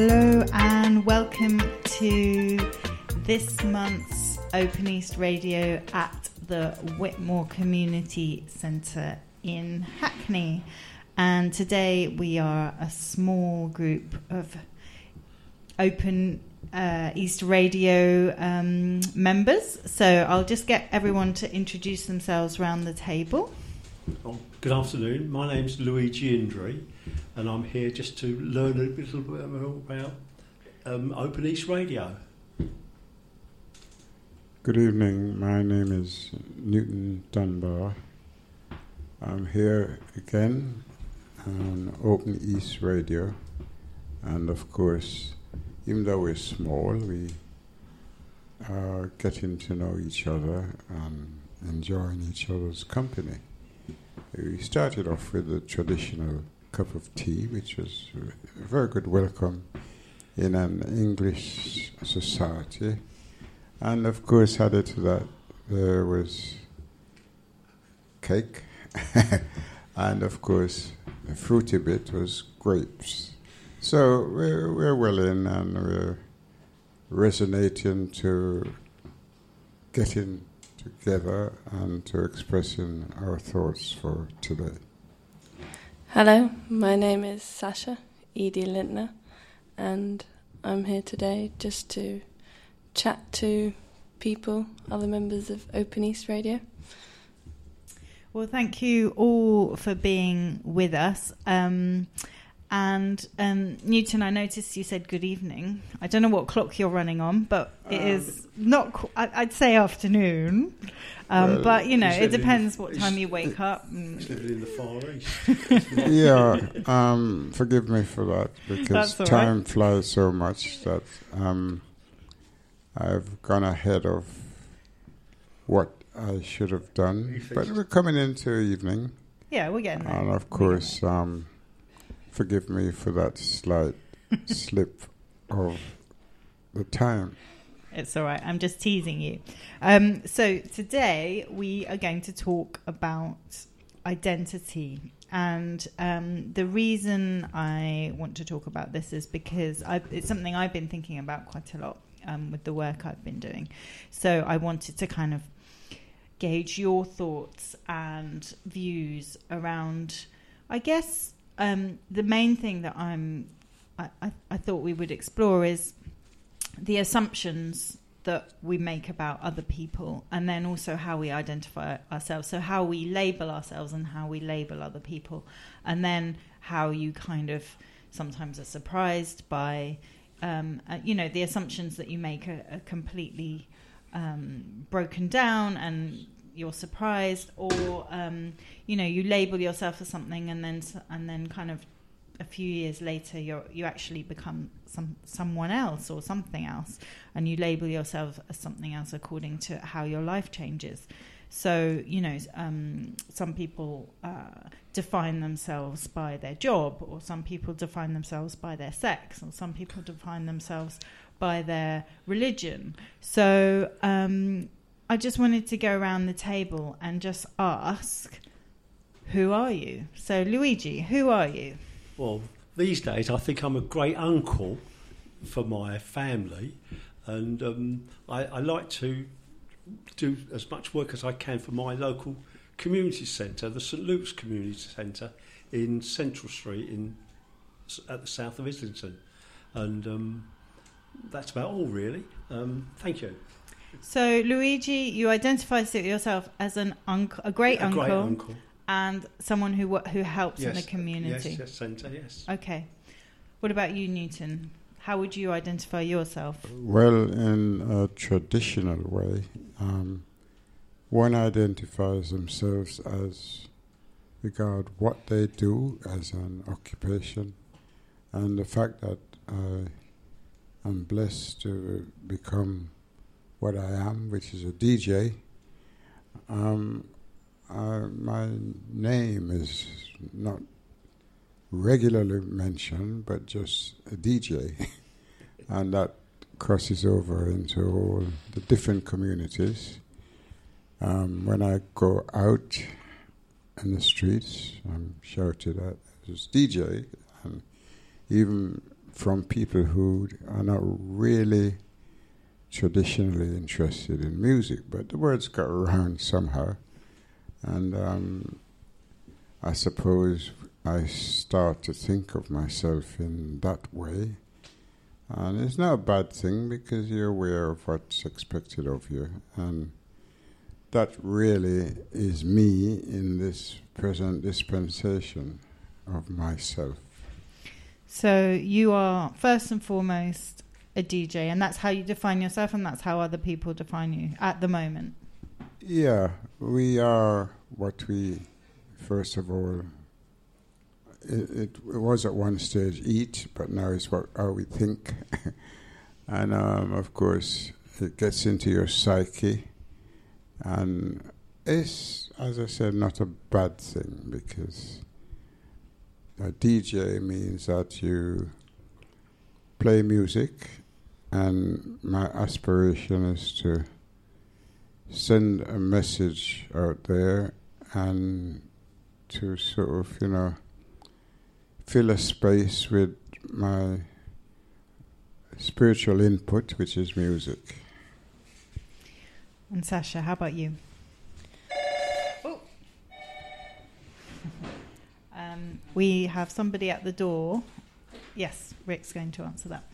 Hello and welcome to this month's Open East Radio at the Whitmore Community Centre in Hackney. And today we are a small group of Open uh, East Radio um, members. So I'll just get everyone to introduce themselves around the table. Oh, good afternoon. My name's Luigi Indri, and I'm here just to learn a little bit more about um, Open East Radio. Good evening. My name is Newton Dunbar. I'm here again on Open East Radio, and of course, even though we're small, we are getting to know each other and enjoying each other's company. We started off with a traditional cup of tea, which was a very good welcome in an English society. And of course, added to that, there was cake. and of course, the fruity bit was grapes. So we're, we're well in and we're resonating to getting together and to expressing our thoughts for today. Hello, my name is Sasha Edie Lintner, and I'm here today just to chat to people, other members of Open East Radio. Well, thank you all for being with us. Um, and um, Newton, I noticed you said good evening. I don't know what clock you're running on, but it um, is not. Qu- I'd say afternoon, um, well, but you know, it depends what time you wake up. Living in the far east. yeah, um, forgive me for that because time right. flies so much that um, I've gone ahead of what I should have done. But we're coming into evening. Yeah, we're getting there. And of course. Forgive me for that slight slip of the time. It's all right. I'm just teasing you. Um, so today we are going to talk about identity, and um, the reason I want to talk about this is because I've, it's something I've been thinking about quite a lot um, with the work I've been doing. So I wanted to kind of gauge your thoughts and views around, I guess, um, the main thing that I'm, I, I, I thought we would explore is the assumptions that we make about other people and then also how we identify ourselves. So how we label ourselves and how we label other people. And then how you kind of sometimes are surprised by um, uh, you know the assumptions that you make are, are completely um, broken down and you're surprised, or um, you know you label yourself as something, and then and then kind of a few years later you you actually become some someone else or something else, and you label yourself as something else according to how your life changes. So you know, um, some people uh, define themselves by their job, or some people define themselves by their sex, or some people define themselves by their religion. So um, I just wanted to go around the table and just ask, who are you? So, Luigi, who are you? Well, these days I think I'm a great uncle for my family, and um, I, I, like to do as much work as I can for my local community centre, the St Luke's Community Centre in Central Street in at the south of Islington, and um, that's about all really. Um, thank you. So, Luigi, you identify yourself as an uncle, a great, a uncle, great uncle, and someone who who helps yes, in the community. Yes, yes, centre, yes. Okay. What about you, Newton? How would you identify yourself? Well, in a traditional way, um, one identifies themselves as regard what they do as an occupation, and the fact that I am blessed to become what I am, which is a DJ. Um, uh, my name is not regularly mentioned, but just a DJ, and that crosses over into all the different communities. Um, when I go out in the streets, I'm shouted at as DJ, and even from people who are not really traditionally interested in music, but the words got around somehow. And um, I suppose I start to think of myself in that way. And it's not a bad thing because you're aware of what's expected of you. And that really is me in this present dispensation of myself. So you are first and foremost a DJ, and that's how you define yourself, and that's how other people define you at the moment. Yeah, we are what we, first of all, it, it, it was at one stage eat, but now it's what how we think, and um, of course it gets into your psyche, and it's as I said not a bad thing because a DJ means that you play music, and my aspiration is to send a message out there and to sort of, you know, fill a space with my spiritual input, which is music. And Sasha, how about you? Oh. Um, we have somebody at the door. Yes, Rick's going to answer that.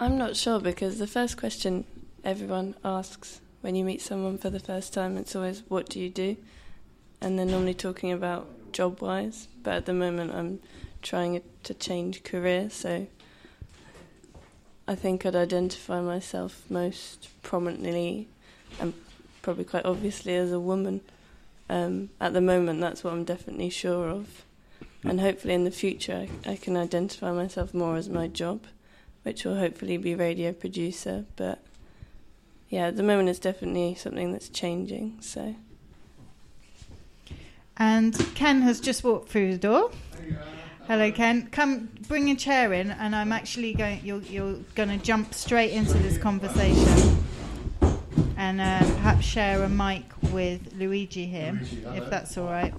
I'm not sure because the first question everyone asks when you meet someone for the first time, it's always, What do you do? And they're normally talking about job wise, but at the moment I'm trying to change career, so I think I'd identify myself most prominently and probably quite obviously as a woman. Um, at the moment, that's what I'm definitely sure of. And hopefully in the future, I, I can identify myself more as my job, which will hopefully be radio producer. But yeah, at the moment, it's definitely something that's changing. So. And Ken has just walked through the door. Hello, Ken. Come, bring a chair in, and I'm actually going. You're, you're going to jump straight into this conversation, and uh, perhaps share a mic with Luigi here, Luigi, if that's all right.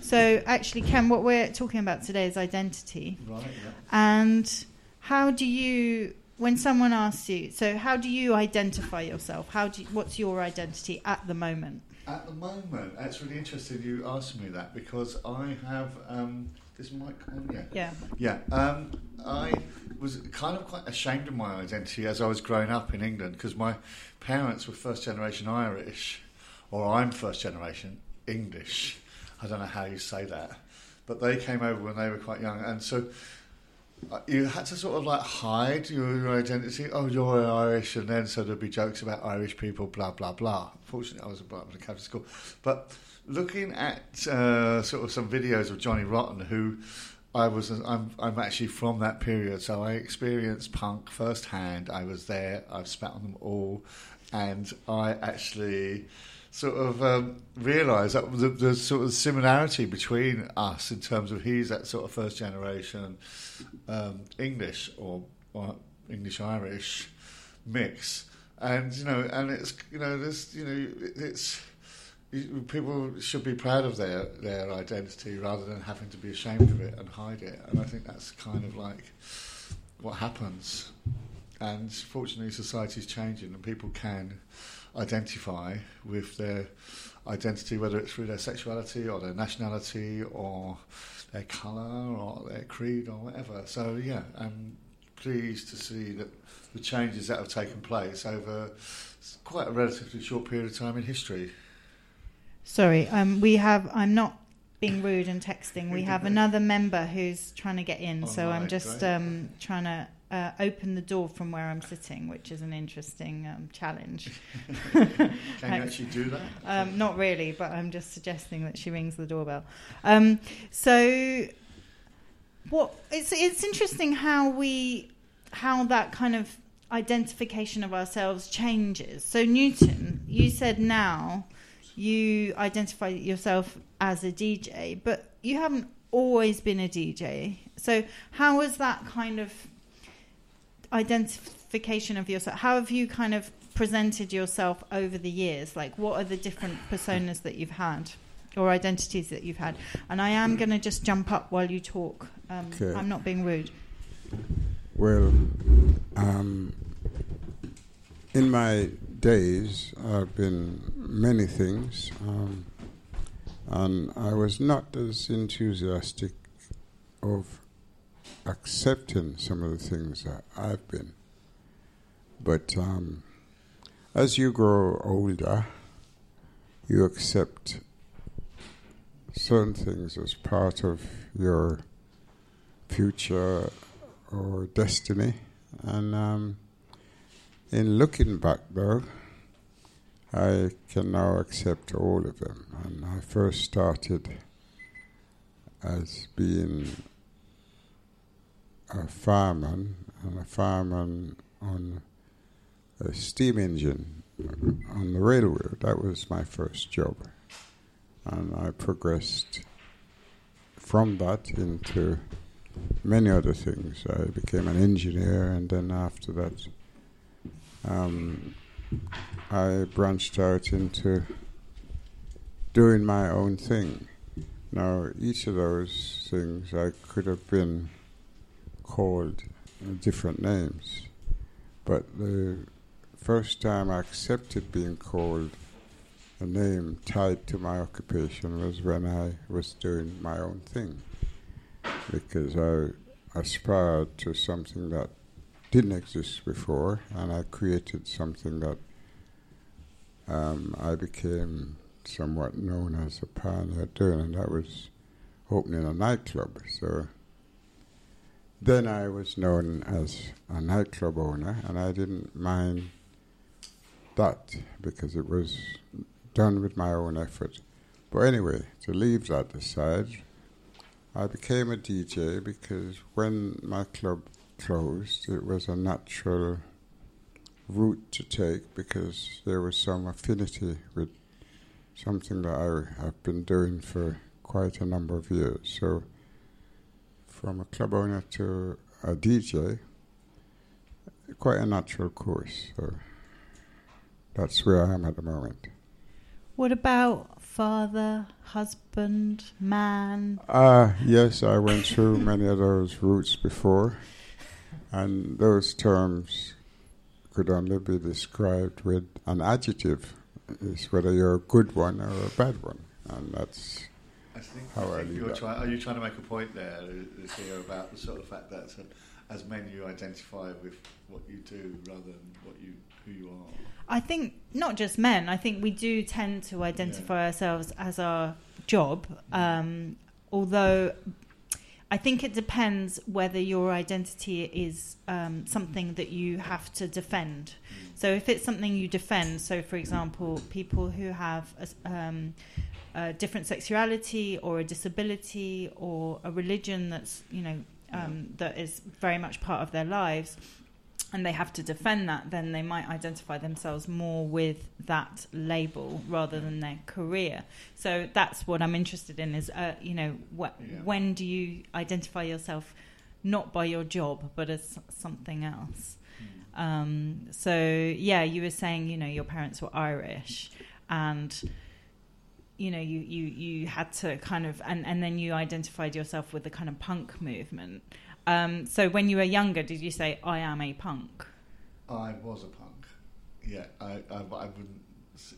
So, actually, Ken, what we're talking about today is identity, Right, yeah. and how do you, when someone asks you, so how do you identify yourself? How do you, what's your identity at the moment? At the moment, that's really interesting you asked me that because I have um, this mic on, yeah. Yeah. Yeah, um, I was kind of quite ashamed of my identity as I was growing up in England because my parents were first generation Irish, or I'm first generation English. I don't know how you say that, but they came over when they were quite young, and so you had to sort of like hide your, your identity. Oh, you're Irish, and then so there'd be jokes about Irish people, blah blah blah. Fortunately, I was a Catholic school, but looking at uh, sort of some videos of Johnny Rotten, who I was, I'm, I'm actually from that period, so I experienced punk firsthand. I was there. I've spat on them all, and I actually sort of um, realised that the, the sort of similarity between us in terms of he's that sort of first generation um, English or, or English Irish mix, and you know, and it's you know, there's you know, it's people should be proud of their their identity rather than having to be ashamed of it and hide it, and I think that's kind of like what happens. And fortunately, society's changing, and people can identify with their identity, whether it's through their sexuality or their nationality or their colour or their creed or whatever. So, yeah, I'm pleased to see that the changes that have taken place over quite a relatively short period of time in history. Sorry, um, we have. I'm not being rude and texting. We have another member who's trying to get in, so I'm just um, trying to uh, open the door from where I'm sitting, which is an interesting um, challenge. Can you actually do that? Um, not really, but I'm just suggesting that she rings the doorbell. Um, so, what it's it's interesting how we how that kind of identification of ourselves changes. So, Newton, you said now you identify yourself as a DJ, but you haven't always been a DJ. So, how has that kind of identification of yourself? How have you kind of presented yourself over the years? Like, what are the different personas that you've had or identities that you've had? And I am going to just jump up while you talk. Um. I'm not being rude. Well, um, in my days, I've been many things, um, and I was not as enthusiastic of accepting some of the things that I've been. But um, as you grow older, you accept certain things as part of your future or destiny. And um, in looking back, though, I can now accept all of them. And I first started as being a fireman, and a fireman on a steam engine on the railroad. That was my first job. And I progressed from that into many other things. I became an engineer, and then after that, um, I branched out into doing my own thing. Now, each of those things I could have been called different names, but the first time I accepted being called a name tied to my occupation was when I was doing my own thing because I aspired to something that didn't exist before, and I created something that um, I became somewhat known as a pioneer doing, and that was opening a nightclub. So then I was known as a nightclub owner, and I didn't mind that because it was done with my own effort. But anyway, to leave that aside, I became a DJ because when my club closed, it was a natural route to take because there was some affinity with something that I have been doing for quite a number of years. So, from a club owner to a DJ, quite a natural course. So, that's where I am at the moment. What about father, husband, man? Ah, uh, yes, I went through many of those routes before, and those terms could only be described with an adjective. It's whether you're a good one or a bad one, and that's think, how I, think you're trying. Are you trying to make a point there, here about the sort of fact that as men you identify with what you do rather than what you who you are? I think not just men. I think we do tend to identify yeah. ourselves as our job, um, although I think it depends whether your identity is um, something that you have to defend. So if it's something you defend, so for example, people who have a, um, a different sexuality or a disability or a religion that's you know um, that is very much part of their lives and they have to defend that, then they might identify themselves more with that label rather than their career. So that's what I'm interested in is, uh, you know, wh- yeah. when do you identify yourself not by your job but as something else? Mm. Um, so, yeah, you were saying, you know, your parents were Irish and you know you, you you had to kind of and, and then you identified yourself with the kind of punk movement um, so when you were younger, did you say I am a punk? I was a punk. Yeah, I, I, I wouldn't.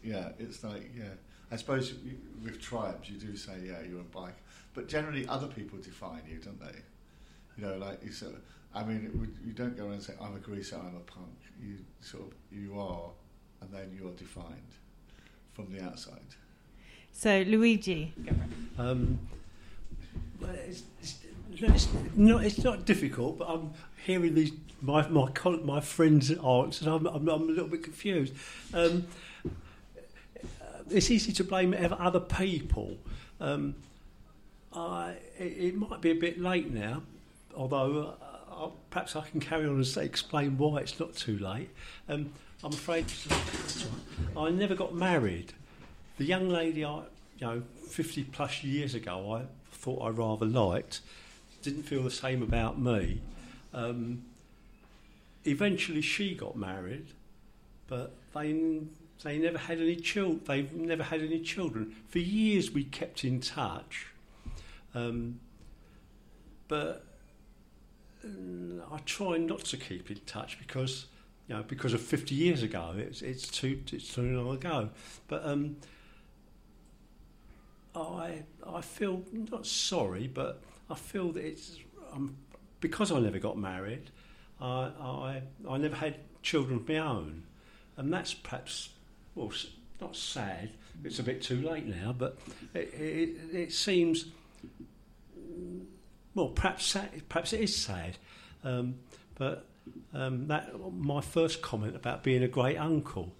Yeah, it's like yeah. I suppose with tribes you do say yeah you're a bike, but generally other people define you, don't they? You know, like you sort. Of, I mean, would, you don't go around and say I'm a greaser, I'm a punk. You sort of you are, and then you are defined from the outside. So Luigi. Um, well, it's, it's, it's not, it's not difficult, but I'm hearing these my my my friends' answers. I'm, I'm, I'm a little bit confused. Um, it's easy to blame other people. Um, I, it, it, might be a bit late now, although uh, perhaps I can carry on and say, explain why it's not too late. Um, I'm afraid I never got married. The young lady I, you know, 50 plus years ago, I thought I rather liked didn't feel the same about me. Um, eventually, she got married, but they they never had any children. They've never had any children. For years, we kept in touch, um, but I try not to keep in touch because you know because of 50 years ago. It's it's too it's too long ago. But um, I I feel not sorry, but I feel that it's um, because I never got married. I I I never had children of my own, and that's perhaps well not sad. It's a bit too late now, but it, it, it seems well perhaps sad, perhaps it is sad, um, but um, that my first comment about being a great uncle.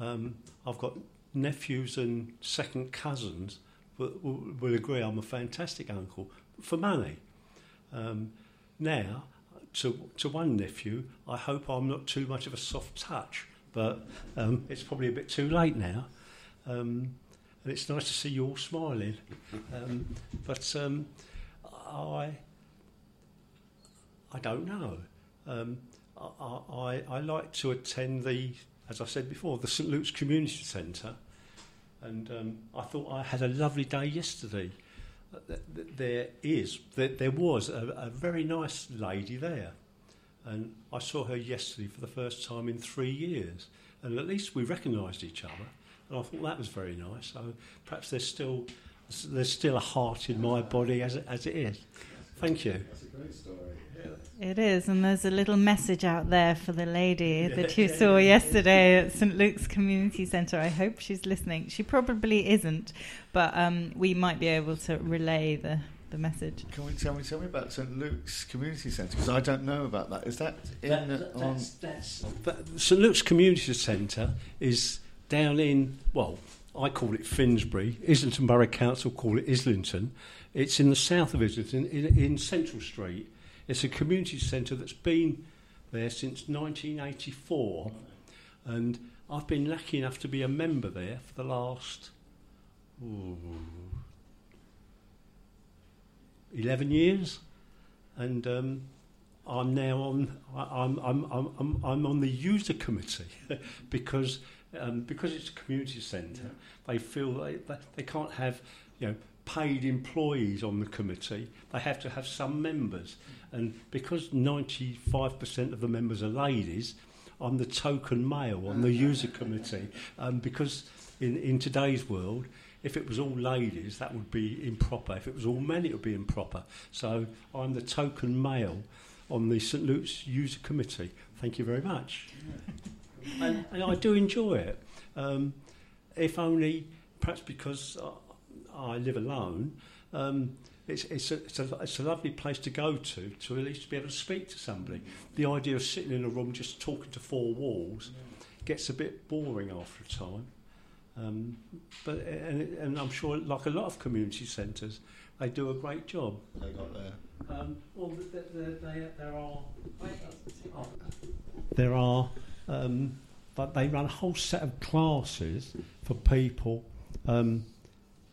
Um, I've got nephews and second cousins will, will, agree I'm a fantastic uncle for money. Um, now, to, to one nephew, I hope I'm not too much of a soft touch, but um, it's probably a bit too late now. Um, and it's nice to see you all smiling. Um, but um, I, I don't know. Um, I, I, I like to attend the, as I said before, the St Luke's Community Centre and um, I thought I had a lovely day yesterday. Uh, there is, there was a, a very nice lady there, and I saw her yesterday for the first time in three years, and at least we recognised each other, and I thought that was very nice. So perhaps there's still there's still a heart in my body as it, as it is. Thank you. That's a great story. It is, and there's a little message out there for the lady that you saw yesterday at St Luke's Community Centre. I hope she's listening. She probably isn't, but um, we might be able to relay the, the message. Can we tell me tell me about St Luke's Community Centre because I don't know about that. Is that in that, that, on? That's, that's, St Luke's Community Centre is down in well, I call it Finsbury. Islington Borough Council call it Islington. It's in the south of Islington, in, in Central Street it's a community centre that's been there since 1984, and I've been lucky enough to be a member there for the last ooh, 11 years, and um, I'm now on. I'm, I'm, I'm, I'm on the user committee because um, because it's a community centre. They feel they, they can't have you know paid employees on the committee. They have to have some members. And because 95% of the members are ladies, I'm the token male on the user committee. Um, because in, in today's world, if it was all ladies, that would be improper. If it was all men, it would be improper. So I'm the token male on the St Luke's user committee. Thank you very much. and, and I do enjoy it. Um, if only, perhaps because I live alone, um, it's, it's, a, it's, a, it's a lovely place to go to, to at least be able to speak to somebody. The idea of sitting in a room just talking to four walls gets a bit boring after a time. Um, but and, and I'm sure, like a lot of community centres, they do a great job. They got there. Um, well, the, the, the, there are there are, um, but they run a whole set of classes for people um,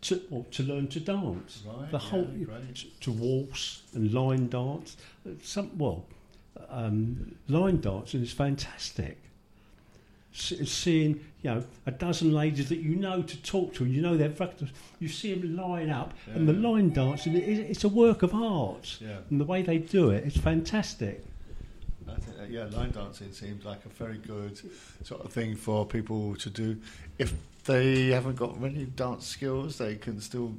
to, well, to learn to dance. Right, the yeah, whole great. to, to waltz and line dance. Some well, um, line dancing is fantastic. Se- seeing you know a dozen ladies that you know to talk to, and you know they're you see them line up, Yeah, and the yeah. line dancing it, it's a work of art. Yeah. And the way they do it, it's fantastic. I think that, yeah, line dancing seems like a very good sort of thing for people to do. If they haven't got many dance skills, they can still,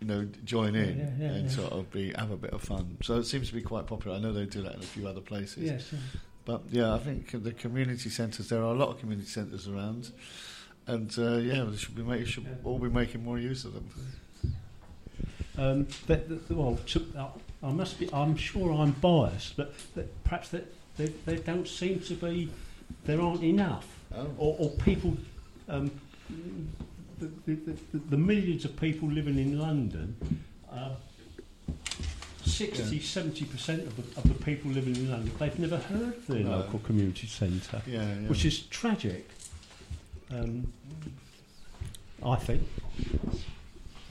you know, join in Yeah, yeah, and yeah. sort of be have a bit of fun. So it seems to be quite popular. I know they do that in a few other places. Yes. But yeah, I think the community centres. There are a lot of community centres around, and uh, yeah, we should be make, should all be making more use of them. Um, but, well, to, uh, I must be. I'm sure I'm biased, but perhaps that there, there don't seem to be. There aren't enough, Oh. or, or people. Um, the, the, the, the millions of people living in London. Uh, 60, Yeah. 70% of the, of the people living in London, they've never heard of their No. local community centre, Yeah, yeah. which is tragic. Um, I think.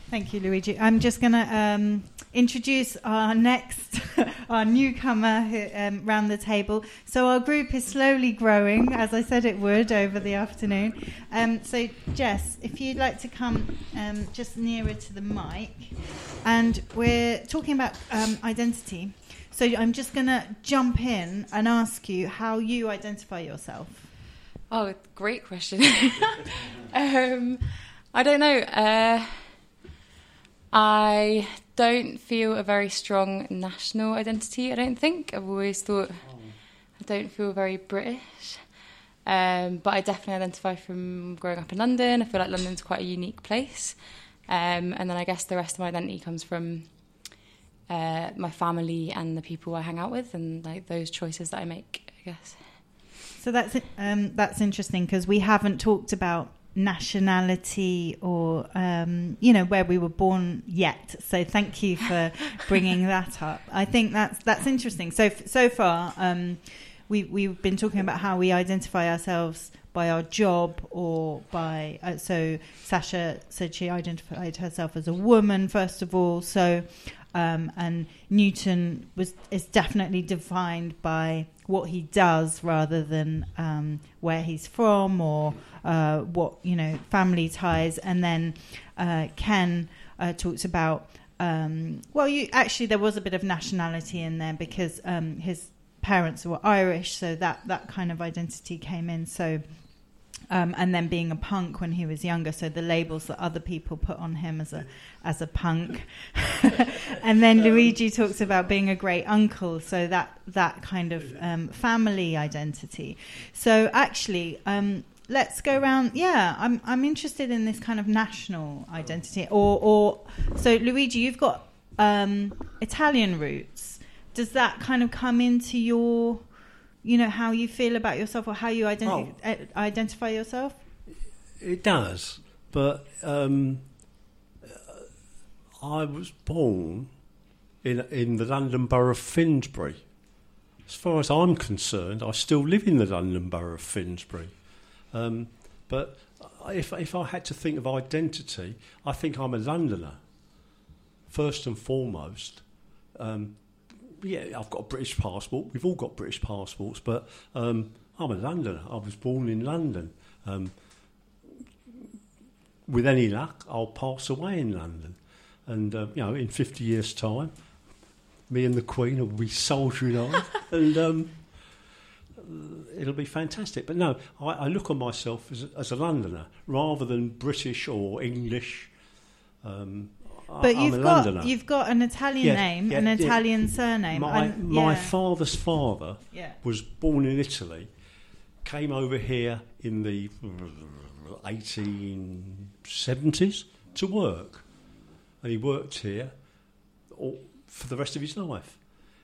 Thank you, Luigi. I'm just going to um, introduce our next, our newcomer who, um, round the table. So our group is slowly growing, as I said it would over the afternoon. Um, so Jess, if you'd like to come um, just nearer to the mic, and we're talking about um, identity. So I'm just going to jump in and ask you how you identify yourself. Oh, great question. um, I don't know. Uh, I don't feel a very strong national identity. I don't think. I've always thought I don't feel very British. Um, but I definitely identify from growing up in London. I feel like London's quite a unique place. Um, and then I guess the rest of my identity comes from uh, my family and the people I hang out with, and like those choices that I make. I guess. So that's um, that's interesting because we haven't talked about nationality or um, you know where we were born yet. So thank you for bringing that up. I think that's that's interesting. So so far um, we we've been talking about how we identify ourselves by our job or by uh, so Sasha said she identified herself as a woman first of all. So um, and Newton was is definitely defined by what he does rather than um, where he's from or uh, what you know family ties. And then uh, Ken uh, talks about um, well, you actually there was a bit of nationality in there because um, his parents were Irish, so that that kind of identity came in. So. Um, and then being a punk when he was younger, so the labels that other people put on him as a as a punk, and then Luigi talks about being a great uncle, so that that kind of um, family identity. So actually, um, let's go around. Yeah, I'm I'm interested in this kind of national identity, or or so Luigi, you've got um, Italian roots. Does that kind of come into your, you know, how you feel about yourself or how you identi- Oh. uh, identify yourself? It does, but um, I was born in in the London Borough of Finsbury. As far as I'm concerned, I still live in the London Borough of Finsbury. Um, but if if I had to think of identity, I think I'm a Londoner first and foremost. Um, yeah, I've got a British passport. We've all got British passports, but um, I'm a Londoner. I was born in London. Um, with any luck, I'll pass away in London. And, uh, you know, in 50 years' time, me and the Queen will be soldiering on, and um, it'll be fantastic. But no, I, I look on myself as, a- as a Londoner rather than British or English. Um, But I'm you've got Londoner. you've got an Italian Yeah, name, yeah, an yeah. Italian surname. my, and- my father's father yeah. was born in Italy, came over here in the 1870s to work. And he worked here all, for the rest of his life.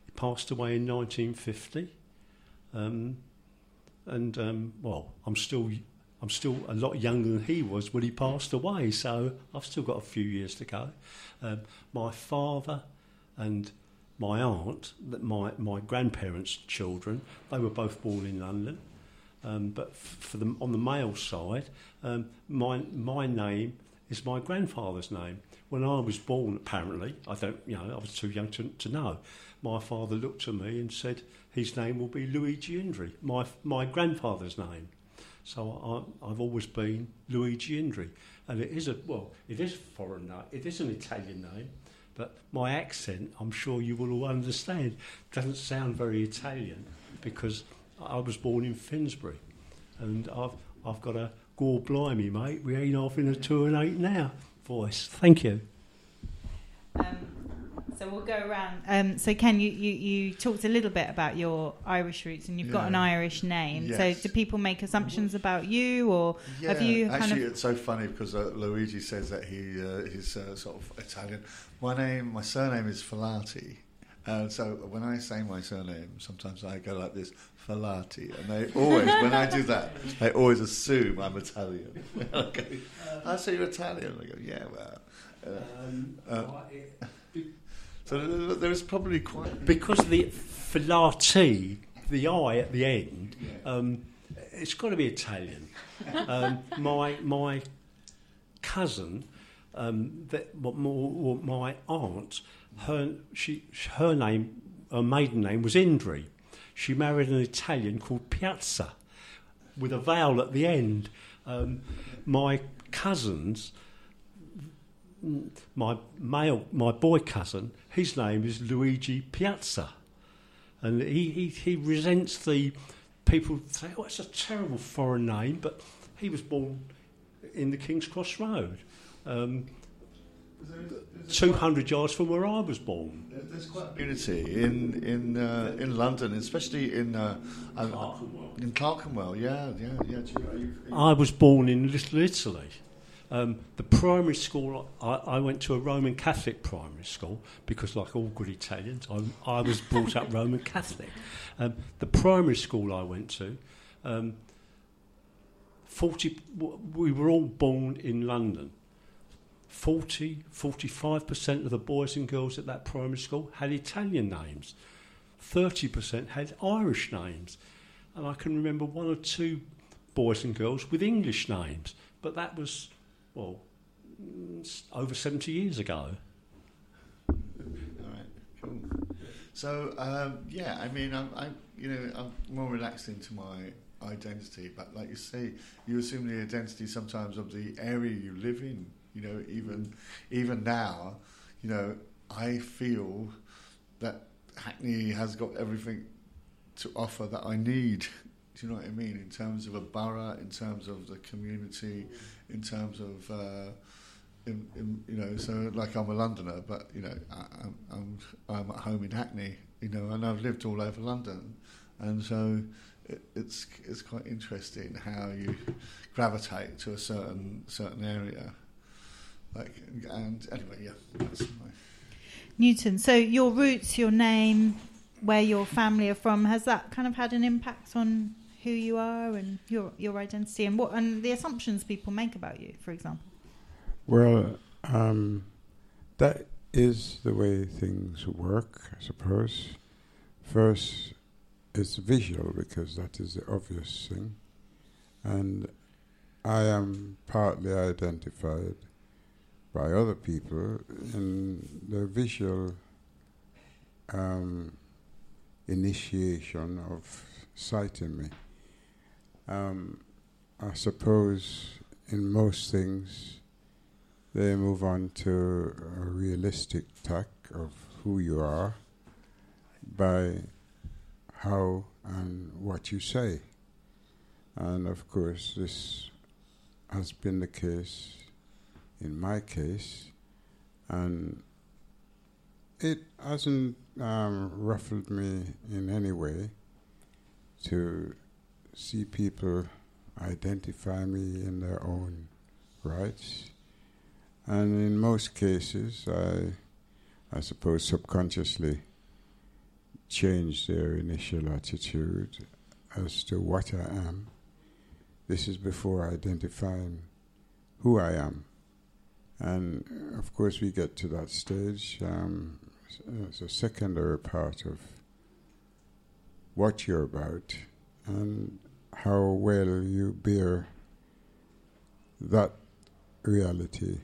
He passed away in 1950. Um, and, um, well, I'm still, I'm still a lot younger than he was when he passed away, so I've still got a few years to go. Um, my father and my aunt, my, my grandparents' children, they were both born in London. Um, but for the, on the male side, um, my, my name is my grandfather's name. When I was born, apparently, I don't, you know, I was too young to, to know. My father looked at me and said his name will be Luigi Indri, my my grandfather's name. So I, I've always been Luigi Indri, and it is a well, it is a foreign name, it is an Italian name, but my accent, I'm sure you will all understand, doesn't sound very Italian because I was born in Finsbury, and I've I've got a gore blimey, mate. We ain't off in a two and eight now voice. Thank you. Um, so we'll go around. Um, so Ken, you, you, you talked a little bit about your Irish roots, and you've got an Irish name. Yes. So do people make assumptions about you, or have you kind actually, of? it's so funny because uh, Luigi says that he uh, he's uh, sort of Italian. My name, my surname is Falati. Uh, so when I say my surname, sometimes I go like this, Falati, and they always, when I do that, they always assume I'm Italian. I go, I say you're Italian. I go, yeah, well. Uh, uh, so there- there is probably quite. because the Falati, the I at the end, um, it's got to be Italian. Um, my my cousin, um, that what more, my aunt, her she her name, her maiden name was Indri. She married an Italian called Piazza, with a vowel at the end. Um, my cousins my male, my boy cousin, his name is Luigi Piazza. and he, he, he resents the people say, "Oh, it's a terrible foreign name," but he was born in the King's Cross Road. Um, 200 yards from where I was born. There's quite a community in in uh, in London, especially in uh, uh, Clerkenwell. in Clerkenwell. Yeah, yeah, yeah. Do you- are you- I was born in Little Italy. Um, the primary school, I, I went to a Roman Catholic primary school because, like all good Italians, I, I was brought up Roman Catholic. Um, the primary school I went to, um, 40, we were all born in London. 40, 45% of the boys and girls at that primary school had Italian names. 30% had Irish names. And I can remember one or two boys and girls with English names. But that was, well, over 70 years ago. All right, cool. So um, yeah, I mean, I'm, I'm you know I'm more relaxed into my identity, but like you say, you assume the identity sometimes of the area you live in. You know, even even now, you know, I feel that Hackney has got everything to offer that I need. Do you know what I mean? In terms of a borough, in terms of the community, in terms of uh, in, in, you know, so like I'm a Londoner, but you know, I, I'm, I'm I'm at home in Hackney, you know, and I've lived all over London, and so it, it's it's quite interesting how you gravitate to a certain certain area, like and anyway, yeah, that's my. Newton. So your roots, your name, where your family are from, has that kind of had an impact on who you are and your your identity and what and the assumptions people make about you, for example? Well, um, that is the way things work, I suppose. First, it's visual because that is the obvious thing. And I am partly identified by other people in the visual um, initiation of sighting me. Um, I suppose in most things, they move on to a realistic tack of who you are by how and what you say. And of course, this has been the case in my case, and it hasn't um, ruffled me in any way to see people identify me in their own rights. And in most cases, I, I suppose subconsciously change their initial attitude as to what I am. This is before identifying who I am. And of course, we get to that stage. Um, it's a secondary part of what you're about and how well you bear that reality.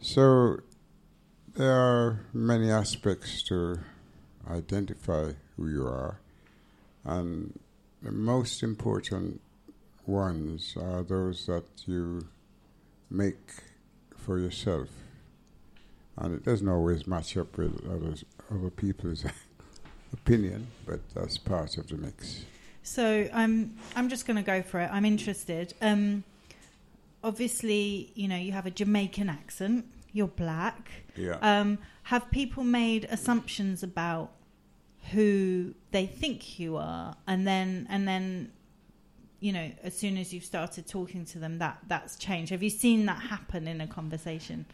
So, there are many aspects to identify who you are, and the most important ones are those that you make for yourself. And it doesn't always match up with others, other people's opinion, but that's part of the mix. So I'm I'm just going to go for it. I'm interested. Um, obviously, you know, you have a Jamaican accent. You're black. Yeah. Um, have people made assumptions about who they think you are, and then and then, you know, as soon as you've started talking to them, that that's changed. Have you seen that happen in a conversation?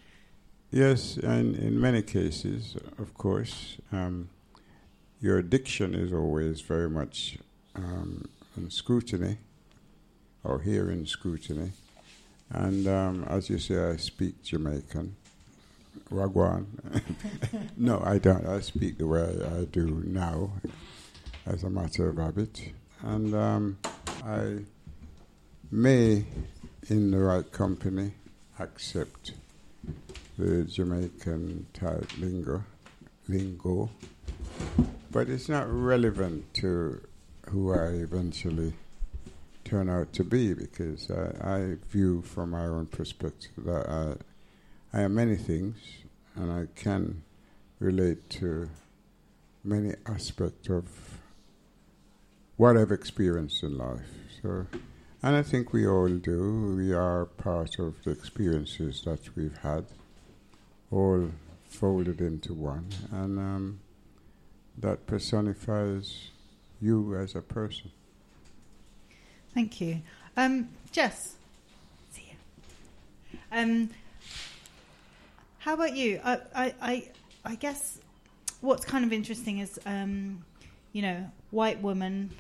Yes, and in many cases, of course, um, your diction is always very much um, in scrutiny, or hearing scrutiny. And um, as you say, I speak Jamaican. Wagwan. no, I don't. I speak the way I do now, as a matter of habit. And um, I may, in the right company, accept the Jamaican type lingo, lingo, but it's not relevant to who I eventually turn out to be because I, I view from my own perspective that I, I am many things and I can relate to many aspects of what I've experienced in life. So, and I think we all do. We are part of the experiences that we've had, all folded into one, and um, that personifies you as a person. Thank you. Um, Jess? See you. Um, how about you? I, I, I, I guess what's kind of interesting is, um, you know, white woman,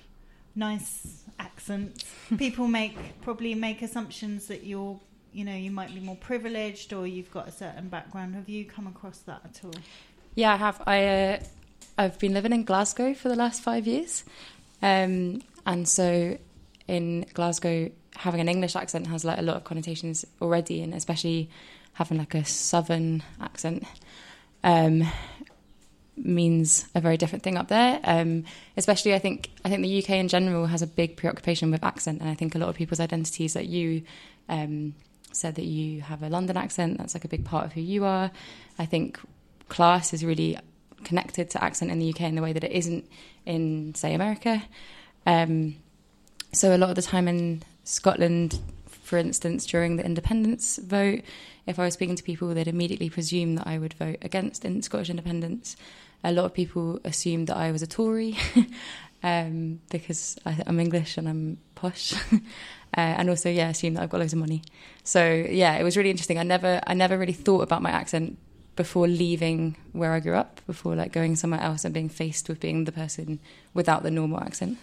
nice accent. People make probably make assumptions that you're, you know, you might be more privileged or you've got a certain background. Have you come across that at all? Yeah, I have. I uh, I've been living in Glasgow for the last five years, um, and so in Glasgow, having an English accent has like a lot of connotations already, and especially having like a southern accent um, means a very different thing up there. Um, especially, I think I think the UK in general has a big preoccupation with accent, and I think a lot of people's identities that you um, said that you have a London accent. That's like a big part of who you are. I think class is really connected to accent in the UK in the way that it isn't in, say, America. Um, so a lot of the time in Scotland, for instance, during the independence vote, if I was speaking to people, they'd immediately presume that I would vote against in Scottish independence. A lot of people assumed that I was a Tory um, because I, am English and I'm posh, uh, and also yeah, assume that I've got loads of money. So yeah, it was really interesting. I never, I never really thought about my accent before leaving where I grew up, before like going somewhere else and being faced with being the person without the normal accent.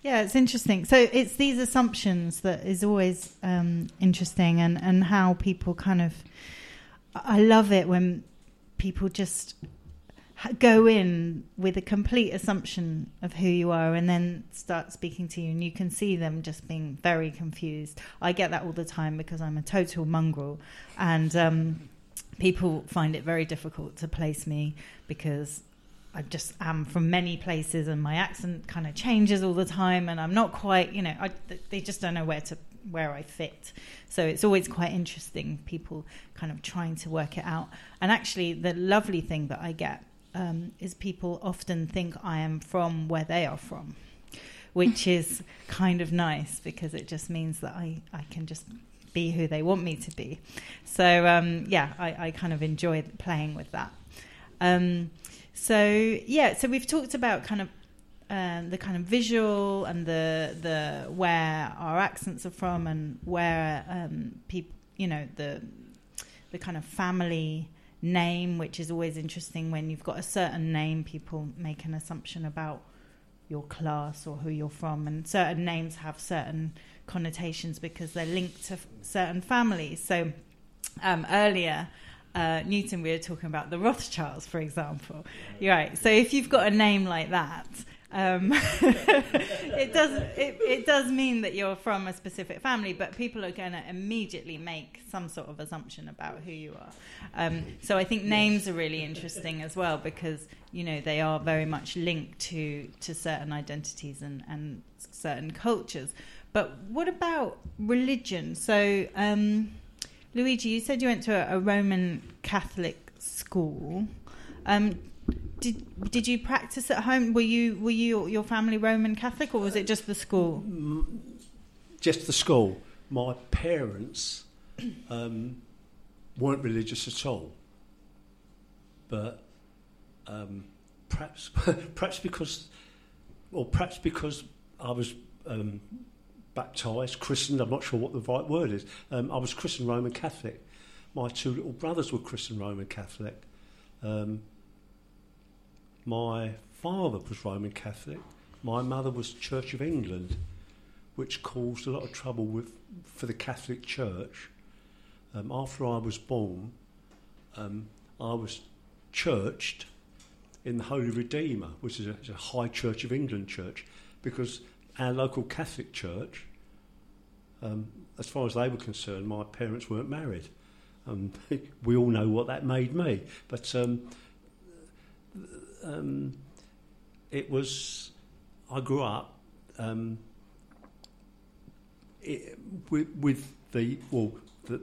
Yeah, it's interesting. So it's these assumptions that is always um, interesting, and and how people kind of. I love it when people just go in with a complete assumption of who you are and then start speaking to you and you can see them just being very confused i get that all the time because i'm a total mongrel and um, people find it very difficult to place me because I just am from many places and my accent kind of changes all the time and I'm not quite, you know, I, they just don't know where to where I fit. So it's always quite interesting people kind of trying to work it out. And actually the lovely thing that I get um, is people often think I am from where they are from, which is kind of nice because it just means that I, I can just be who they want me to be. So um, yeah, I, I, kind of enjoy playing with that. Um, so yeah, so we've talked about kind of um, the kind of visual and the the where our accents are from and where um, people, you know, the the kind of family name, which is always interesting when you've got a certain name, people make an assumption about your class or who you're from, and certain names have certain connotations because they're linked to certain families. So um, earlier, uh, Newton, we were talking about the Rothschilds, for example. Right. So if you've got a name like that, um, it does it, it does mean that you're from a specific family, but people are going to immediately make some sort of assumption about who you are. Um, so I think names are really interesting as well because you know they are very much linked to to certain identities and and certain cultures. But what about religion? So, um, Luigi, you said you went to a, a Roman Catholic school. Um, did did you practice at home? Were you were you your family Roman Catholic, or was it just the school? Just the school. My parents um, weren't religious at all, but um, perhaps perhaps because, or perhaps because I was um, baptised, christened, I'm not sure what the right word is. Um, I was christened Roman Catholic. My two little brothers were christened Roman Catholic. Um, my father was Roman Catholic. My mother was Church of England, which caused a lot of trouble with for the Catholic Church. Um, after I was born, um, I was churched in the Holy Redeemer, which is a, a High Church of England church, because our local Catholic church, um, as far as they were concerned, my parents weren't married. Um, we all know what that made me. But um, um, it was, I grew up um, it, with, with, the, well, the,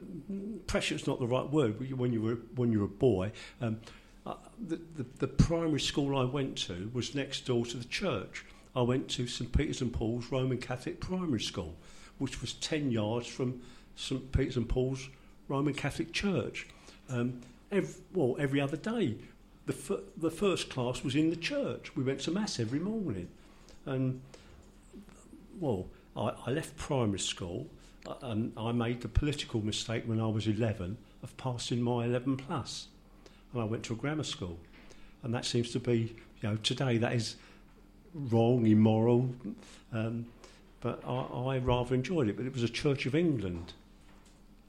pressure's not the right word, when you were, when you were a boy, um, uh, the, the, the primary school I went to was next door to the church. I went to St Peter's and Paul's Roman Catholic Primary School, which was 10 yards from St Peter's and Paul's Roman Catholic Church. Um, every, well, every other day. The, f- the first class was in the church. We went to Mass every morning. And, well, I, I left primary school uh, and I made the political mistake when I was 11 of passing my 11 plus. And I went to a grammar school. And that seems to be, you know, today that is wrong, immoral. Um, but I, I rather enjoyed it. But it was a Church of England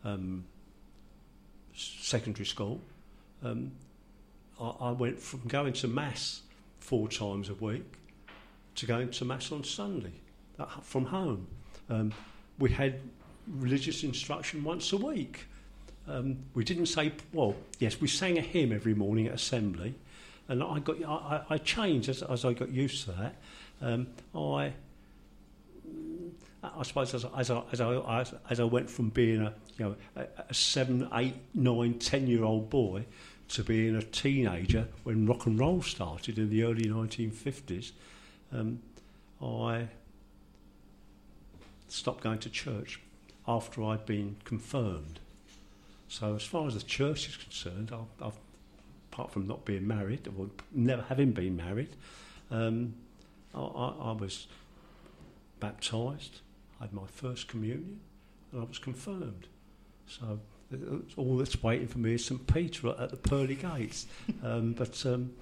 um, secondary school. Um, I, I went from going to Mass four times a week to going to Mass on Sunday uh, from home. Um, we had religious instruction once a week. Um, we didn't say, well, yes, we sang a hymn every morning at assembly, and I got, I, I changed as, as I got used to that. Um, I, I suppose as, as, I, as, I, as I went from being a, you know, a, a seven, eight, nine, ten year old boy to being a teenager when rock and roll started in the early 1950s, um, I stopped going to church after I'd been confirmed. So as far as the church is concerned, I've, I've apart from not being married, or never having been married, um, I, I, I was baptised, I had my first communion, and I was confirmed. So all that's waiting for me is St Peter at the pearly gates. Um, but um,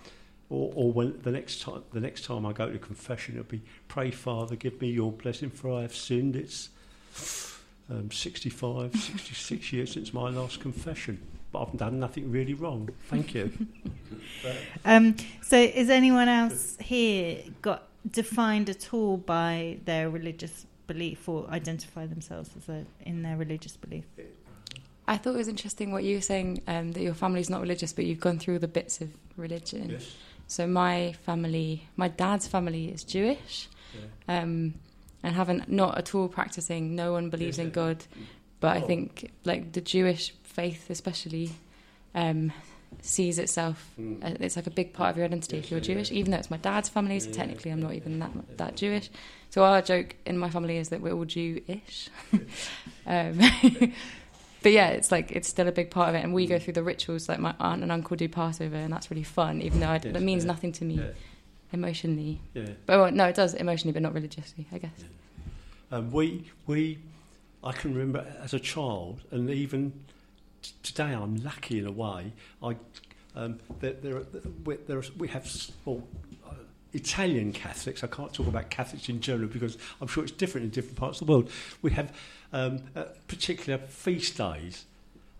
or, or when the next time the next time I go to confession, it'll be pray, Father, give me your blessing, for I have sinned. It's um, 65, 66 years since my last confession, but I've done nothing really wrong. Thank you. um, so, is anyone else here got defined at all by their religious belief or identify themselves as a, in their religious belief? I thought it was interesting what you were saying um, that your family's not religious, but you've gone through all the bits of religion. Yes. So my family, my dad's family is Jewish, Yeah. um, and haven't not at all practicing. No one believes Yes, in yeah. God, but I Oh. think like the Jewish faith, especially, um, sees itself. Mm. Uh, it's like a big part of your identity if you're yeah, Jewish, yeah. even though it's my dad's family. So Yeah, technically, I'm not even that that Jewish. So our joke in my family is that we're all Jewish. um, but yeah, it's like it's still a big part of it, and we Mm. go through the rituals. Like my aunt and uncle do Passover, and that's really fun, even though I, Yes, it means nothing to me emotionally. Yeah. But well, no, it does emotionally, but not religiously, I guess. Um, we, we, I can remember as a child, and even today, I'm lucky in a way. I, um, there, there, there, we have well, uh, Italian Catholics. I can't talk about Catholics in general because I'm sure it's different in different parts of the world. We have um, uh, particular feast days.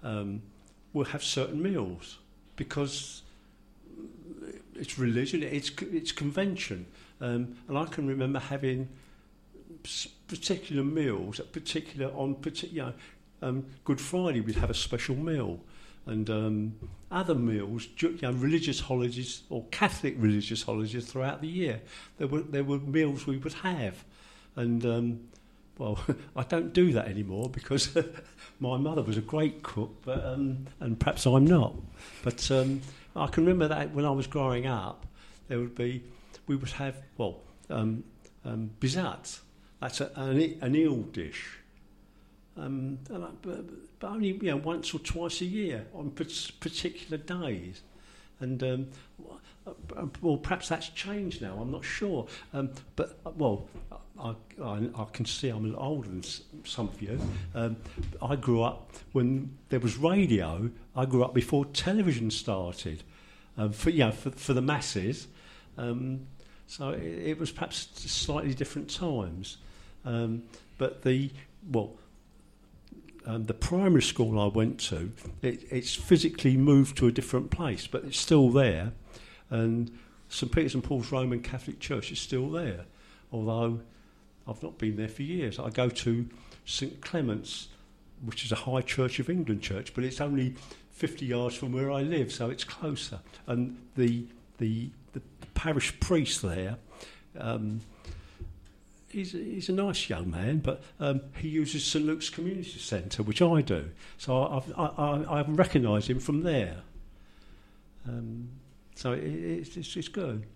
Um, we'll have certain meals because it's religion, it's it's convention, um, and I can remember having particular meals at particular on particular. You know, um, Good Friday we'd have a special meal, and um, other meals, you know, religious holidays or Catholic religious holidays throughout the year. There were there were meals we would have, and um, well, I don't do that anymore because my mother was a great cook, but um, and perhaps I'm not. But um, I can remember that when I was growing up, there would be we would have well um, um, bizat. That's a, an, an eel dish. Um, but, but only you know once or twice a year on particular days, and um, uh, well perhaps that's changed now. I'm not sure, um, but uh, well I, I, I can see I'm a little older than some of you. Um, I grew up when there was radio. I grew up before television started, um, for you know for, for the masses. Um, so it, it was perhaps slightly different times, but the well um, the primary school I went to, it, it's physically moved to a different place, but it's still there. And St Peter's and Paul's Roman Catholic Church is still there, although I've not been there for years. I go to St Clement's, which is a High Church of England church, but it's only 50 yards from where I live, so it's closer. And the, the, the parish priest there, um, he's, he's a nice young man, but um, he uses St Luke's Community Centre, which I do. So I've, I, I, I recognise him from there. Um, so it, it's, it's it's good.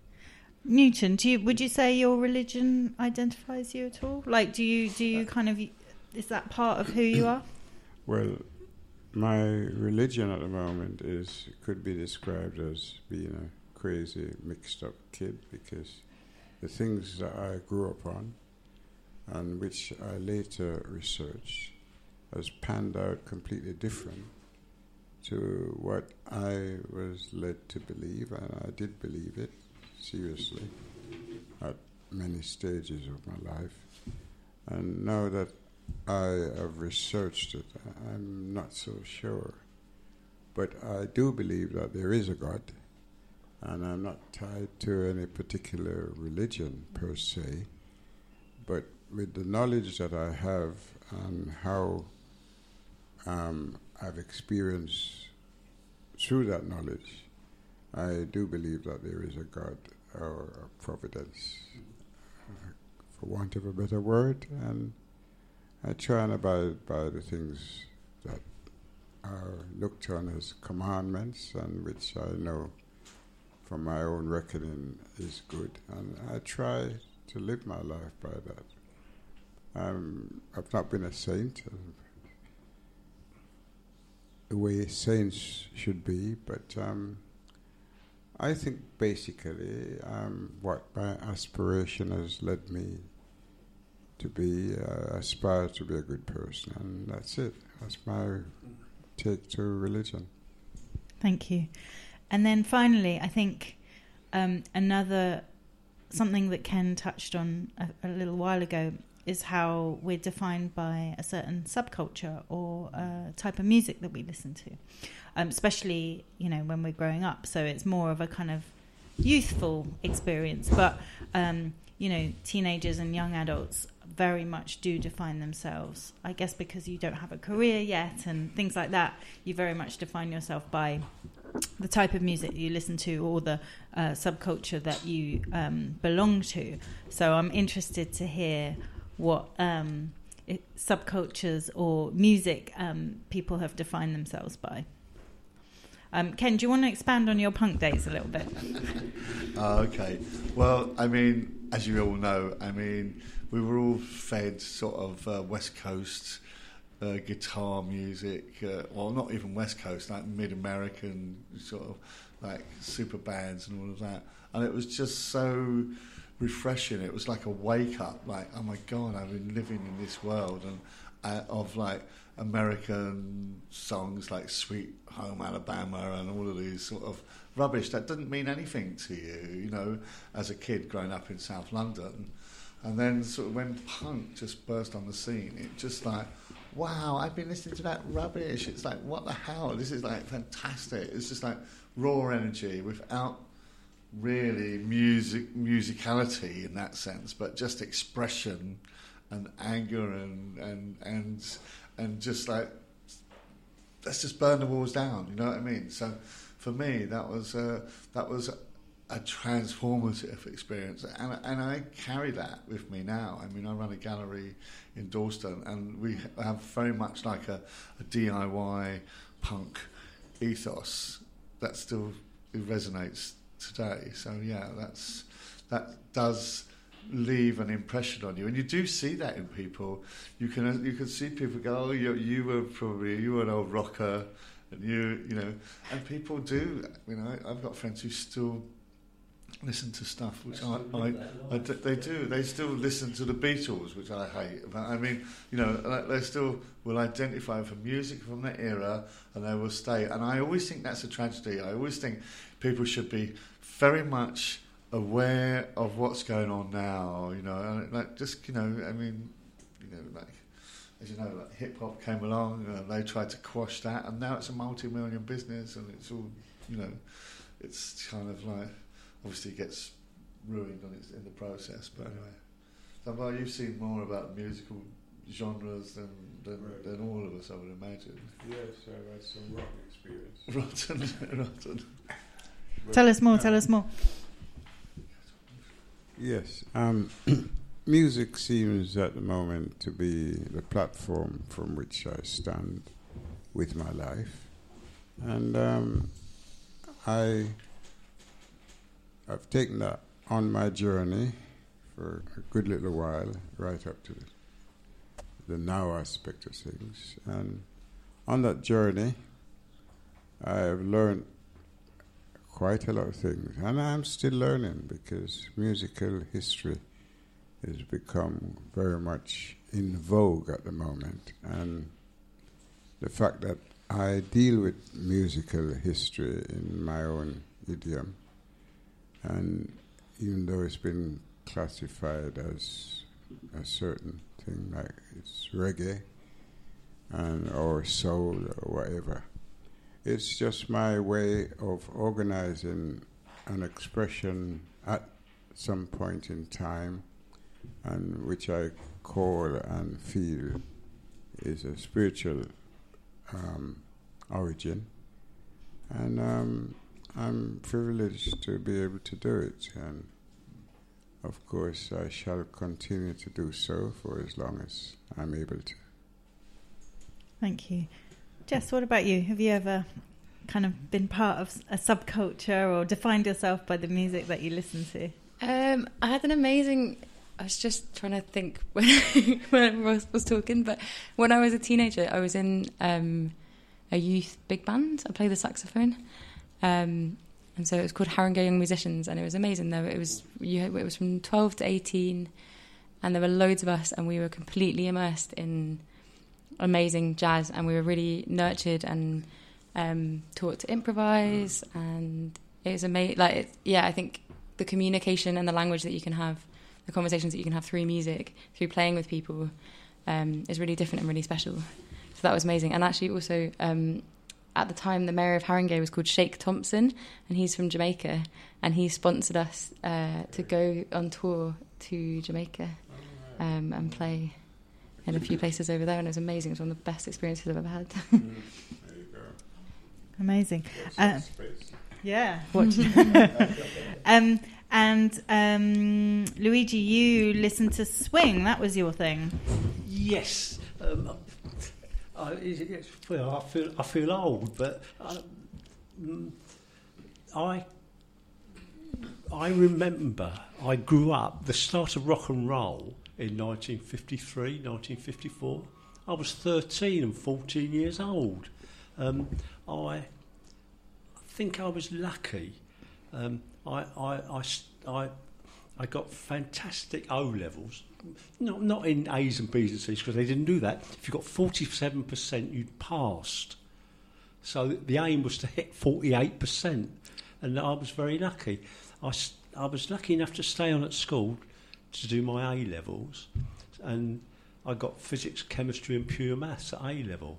Newton, do you would you say your religion identifies you at all? Like, do you do you kind of is that part of who you are? Well, my religion at the moment is could be described as being a crazy, mixed up kid because the things that I grew up on and which I later researched has panned out completely different to what I was led to believe, and I did believe it seriously at many stages of my life. And now that I have researched it, I'm not so sure. But I do believe that there is a God, and I'm not tied to any particular religion per se. But with the knowledge that I have and how um, I've experienced through that knowledge, I do believe that there is a God or a providence, for want of a better word, and I try and abide by the things that are looked on as commandments and which I know from my own reckoning is good, and I try to live my life by that. Um, I've not been a saint, the way saints should be, but um, I think basically um, what my aspiration has led me to be, uh, aspire to be a good person, and that's it. That's my take to religion. Thank you. And then finally, I think um, another something that Ken touched on a, a, little while ago is how we're defined by a certain subculture or a type of music that we listen to, um, especially you know when we're growing up. So it's more of a kind of youthful experience, but um, you know teenagers and young adults very much do define themselves. I guess because you don't have a career yet and things like that, you very much define yourself by the type of music you listen to or the uh, subculture that you um, belong to. So I'm interested to hear what um, subcultures or music um, people have defined themselves by. Um, Ken, do you want to expand on your punk days a little bit? uh, okay. Well, I mean, as you all know, I mean, we were all fed sort of uh, West Coast uh, guitar music, uh, well, not even West Coast, like mid American sort of like super bands and all of that. And it was just so refreshing. It was like a wake up, like, oh my God, I've been living in this world and uh, of like American songs like Sweet Home Alabama and all of these sort of rubbish that didn't mean anything to you, you know, as a kid growing up in South London. And then sort of when punk just burst on the scene, it just like, wow, I've been listening to that rubbish. It's like, what the hell? This is like fantastic. It's just like raw energy without really music musicality in that sense, but just expression and anger and and and and just like let's just burn the walls down. You know what I mean? So for me, that was uh, that was a transformative experience, and, and I carry that with me now. I mean, I run a gallery in Dalston, and we have very much like a, a DIY punk ethos that still resonates today. So yeah, that's that does leave an impression on you, and you do see that in people. You can uh, you can see people go, "Oh, you, you were probably you were an old rocker." And you, you know, and people do. You know, I've got friends who still listen to stuff which I, I, I, they do. They still listen to the Beatles, which I hate. But I mean, you know, uh, they still will identify for music from that era, and they will stay. And I always think that's a tragedy. I always think people should be very much aware of what's going on now. You know, like just you know, I mean, you know, like as you know, like hip hop came along, and they tried to quash that, and now it's a multi-million business, and it's all, you know, it's kind of like obviously it gets ruined on its, in the process. But anyway, so you've seen more about musical genres than than, right. than all of us, I would imagine. Yes, I've had some rotten experience. rotten, rotten. Tell us more. Tell us more. Yes, um, music seems at the moment to be the platform from which I stand with my life, and um, I have taken that on my journey for a good little while, right up to the, the now aspect of things. And on that journey, I have learned quite a lot of things, and I'm still learning because musical history has become very much in vogue at the moment, and the fact that I deal with musical history in my own idiom, and even though it's been classified as a certain thing like it's reggae and or soul or whatever, it's just my way of organizing an expression at some point in time, and which I call and feel is a spiritual um, origin. And um, I'm privileged to be able to do it. And of course, I shall continue to do so for as long as I'm able to. Thank you. Jess, what about you? Have you ever kind of been part of a subculture or defined yourself by the music that you listen to? Um, I had an amazing. I was just trying to think when when Ross was talking, but when I was a teenager, I was in um, a youth big band. I played the saxophone, um, and so it was called Haringey Young Musicians, and it was amazing. Though it was you, it was from twelve to eighteen, and there were loads of us, and we were completely immersed in amazing jazz, and we were really nurtured and um, taught to improvise, and it was amazing. Like, it, yeah, I think the communication and the language that you can have, the conversations that you can have through music, through playing with people, um, is really different and really special. So that was amazing. And actually, also um, at the time, the mayor of Haringey was called Sheik Thompson, and he's from Jamaica, and he sponsored us uh, to go on tour to Jamaica um, and play in a few places over there, and it was amazing. It was one of the best experiences I've ever had. There you go. Amazing. Uh, yeah. Watch. um, and um, Luigi, you listened to swing. That was your thing. Yes. Um, I, it's, well, I feel I feel old, but I, mm, I I remember I grew up the start of rock and roll in 1953, 1954. I was 13 and 14 years old. Um, I think I was lucky. Um, I, I, I, I, I got fantastic O levels. Not, not in A's and B's and C's because they didn't do that. If you got 47%, you'd passed. So the aim was to hit 48%. And I was very lucky. I, I was lucky enough to stay on at school to do my A levels. And I got physics, chemistry, and pure maths at A level.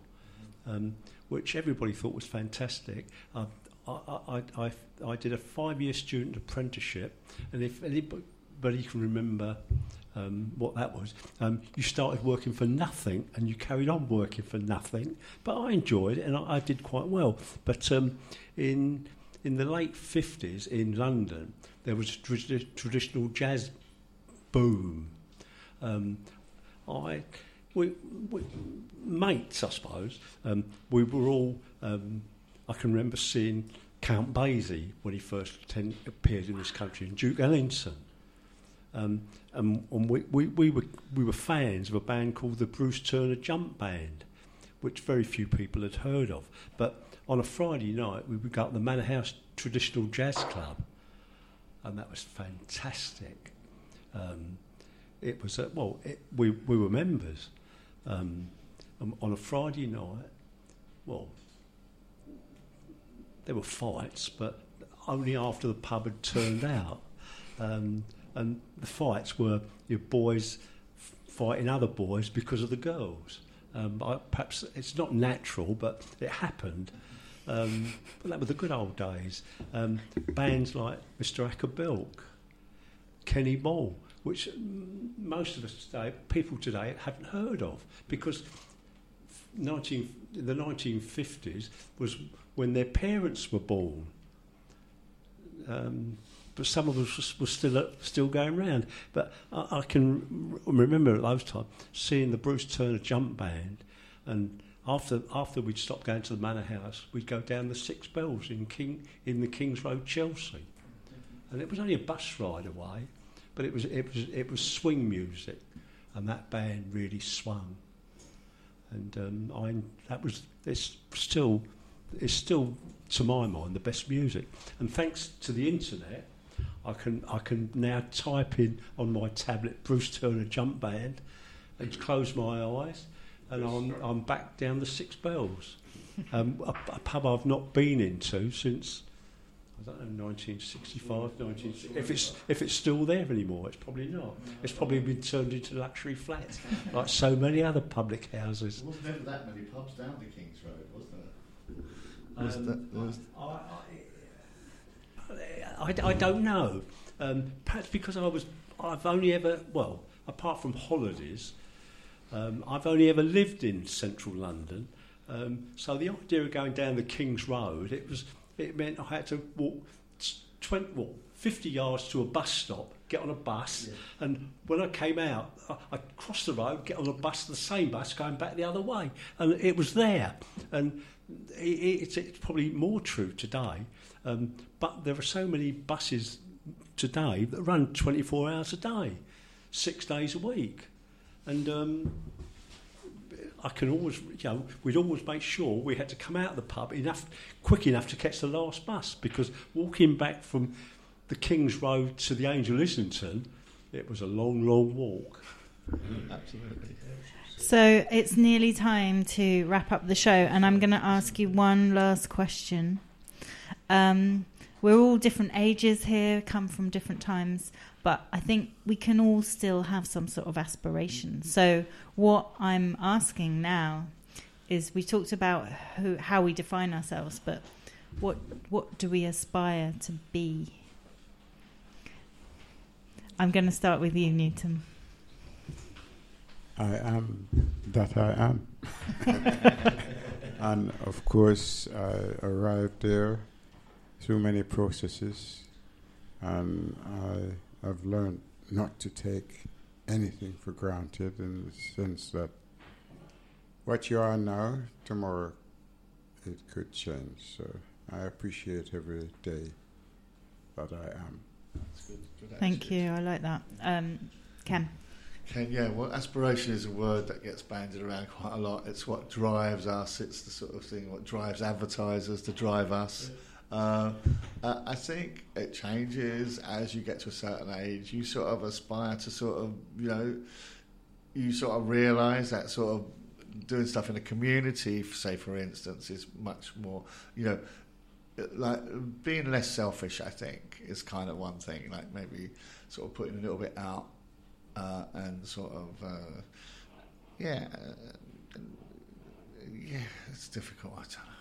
Um, which everybody thought was fantastic. I, I, I, I, did a five-year student apprenticeship, and if anybody can remember um, what that was, um, you started working for nothing, and you carried on working for nothing. But I enjoyed it, and I, I did quite well. But um, in in the late fifties in London, there was traditional jazz boom. Um, I we, we, mates, I suppose. Um, we were all. Um, I can remember seeing Count Basie when he first attend, appeared in this country, and Duke Ellington. Um, and, and we, we, we, were, we were fans of a band called the Bruce Turner Jump Band, which very few people had heard of. But on a Friday night, we would go up the Manor House Traditional Jazz Club, and that was fantastic. Um, it was a, well, it, we we were members, um, on a Friday night, well, there were fights, but only after the pub had turned out. Um, and the fights were your boys fighting other boys because of the girls. Um, I, perhaps it's not natural, but it happened. Um, but that were the good old days. Um, bands like Mr. Acker-Bilk, Kenny Ball, which most of us today, people today, haven't heard of because 19, the 1950s was when their parents were born. Um, but some of us were still still going around. But I, I can remember at those times seeing the Bruce Turner jump band, and after after we'd stopped going to the Manor House, we'd go down the Six Bells in King in the Kings Road, Chelsea, and it was only a bus ride away, but it was it was it was swing music, and that band really swung, and um, I that was it's still it's still to my mind the best music, and thanks to the internet. I can I can now type in on my tablet Bruce Turner Jump Band. And close my eyes and I'm, I'm back down the Six Bells, um, a, a pub I've not been into since I don't know 1965, 19, if it's if it's still there anymore, it's probably not. It's probably been turned into luxury flats, like so many other public houses. There wasn't ever that many pubs down the King's Road, was there? Was Um, that- was- I, I, I don't know. Um, perhaps because I was, I've only ever, well, apart from holidays, um, I've only ever lived in central London. Um, so the idea of going down the King's Road, it was, it meant I had to walk 20, well, 50 yards to a bus stop, get on a bus, and when I came out, I, I crossed the road, get on a bus, the same bus, going back the other way, and it was there. And it, it's, it's probably more true today, um, but there are so many buses today that run 24 hours a day, six days a week, and um, I can always, you know, we'd always make sure we had to come out of the pub enough, quick enough to catch the last bus because walking back from the King's Road to the Angel Islington, it was a long, long walk. Absolutely. So it's nearly time to wrap up the show, and I'm going to ask you one last question. Um, we're all different ages here, come from different times, but I think we can all still have some sort of aspiration. Mm-hmm. So what I'm asking now is, we talked about who, how we define ourselves, but what what do we aspire to be? I'm going to start with you, Newton. I am that I am. and of course, I arrived there through many processes, and I have learned not to take anything for granted in the sense that what you are now, tomorrow it could change. So I appreciate every day that I am. That's good, good Thank you. I like that. Um, Ken. Ken, yeah, well, aspiration is a word that gets bandied around quite a lot. It's what drives us. It's the sort of thing what drives advertisers to drive us. Uh, uh, I think it changes as you get to a certain age. You sort of aspire to sort of, you know, you sort of realise that sort of doing stuff in a community, say for instance, is much more, you know, like being less selfish. I think is kind of one thing. Like maybe sort of putting a little bit out uh, and sort of uh, yeah, uh, yeah, it's difficult. I don't know.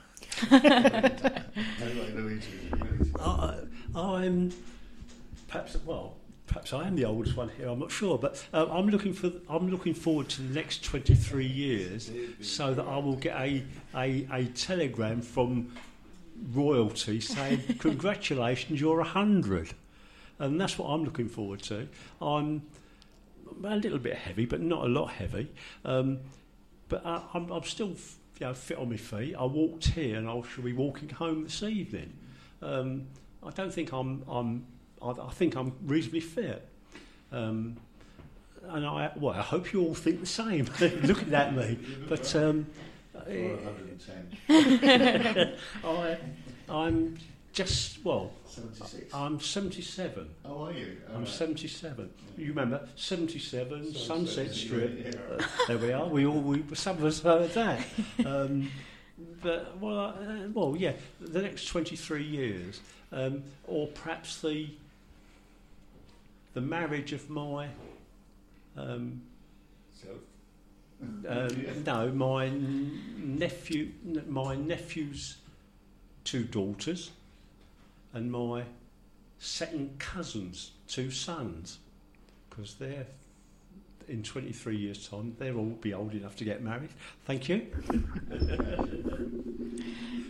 I, I'm perhaps well, perhaps I am the oldest one here. I'm not sure, but uh, I'm looking for. I'm looking forward to the next 23 years, so that I will get a a, a telegram from royalty saying, "Congratulations, you're a hundred. and that's what I'm looking forward to. I'm a little bit heavy, but not a lot heavy. Um, but I, I'm, I'm still f- you know, fit on my feet. I walked here, and I shall be walking home this evening. Um, I don't think I'm. I'm I, I think I'm reasonably fit. Um, and I, well, I hope you all think the same, looking at me. But um, 110. I, I'm just well. 76. I'm 77. How are you? I'm Alright. 77. You remember 77 Sunset Sunset Strip. Strip, Uh, there we are. We all we some of us heard that. Um, but well, uh, well, yeah. The next 23 years, um, or perhaps the the marriage of my. Um, um, no, my nephew, my nephew's two daughters, and my second cousin's two sons, because they're in 23 years' time, they'll all be old enough to get married. Thank you.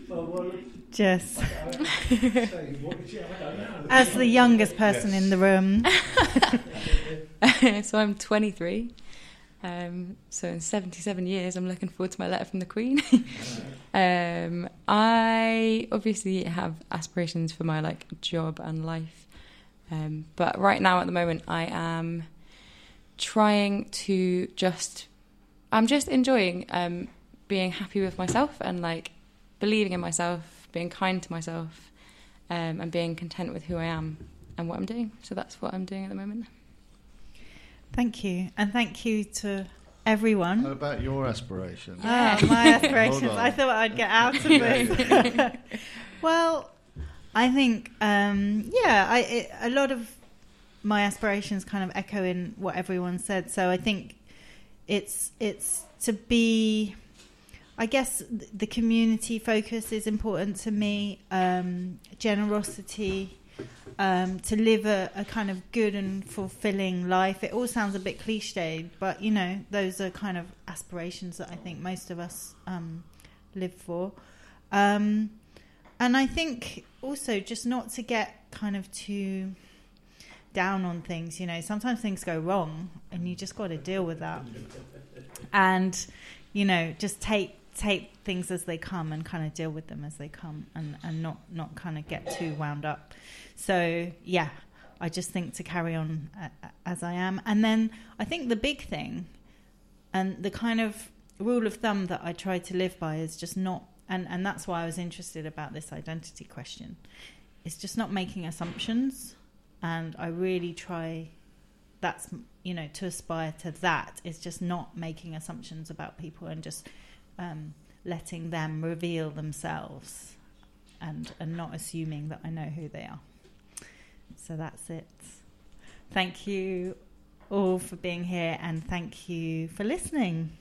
well, well, Jess, I don't say, what is it? I don't know. as the youngest person in the room, so I'm 23. Um, so in 77 years, I'm looking forward to my letter from the Queen. um, I obviously have aspirations for my like job and life, um, but right now at the moment, I am trying to just, I'm just enjoying um, being happy with myself and like believing in myself, being kind to myself, um, and being content with who I am and what I'm doing. So that's what I'm doing at the moment. Thank you, and thank you to everyone. What about your aspirations? Ah, my aspirations. I thought I'd get out of this. well, I think, um, yeah, I, it, a lot of my aspirations kind of echo in what everyone said. So I think it's it's to be. I guess the community focus is important to me. Um, generosity, um, to live a, a kind of good and fulfilling life. It all sounds a bit cliched, but you know, those are kind of aspirations that I think most of us um, live for. Um, and I think also just not to get kind of too down on things. You know, sometimes things go wrong, and you just got to deal with that. And you know, just take take things as they come and kind of deal with them as they come, and and not not kind of get too wound up. So yeah, I just think to carry on a- a- as I am, and then I think the big thing, and the kind of rule of thumb that I try to live by is just not, and and that's why I was interested about this identity question. It's just not making assumptions, and I really try. That's you know to aspire to that is just not making assumptions about people and just um, letting them reveal themselves, and and not assuming that I know who they are. So that's it. Thank you all for being here and thank you for listening.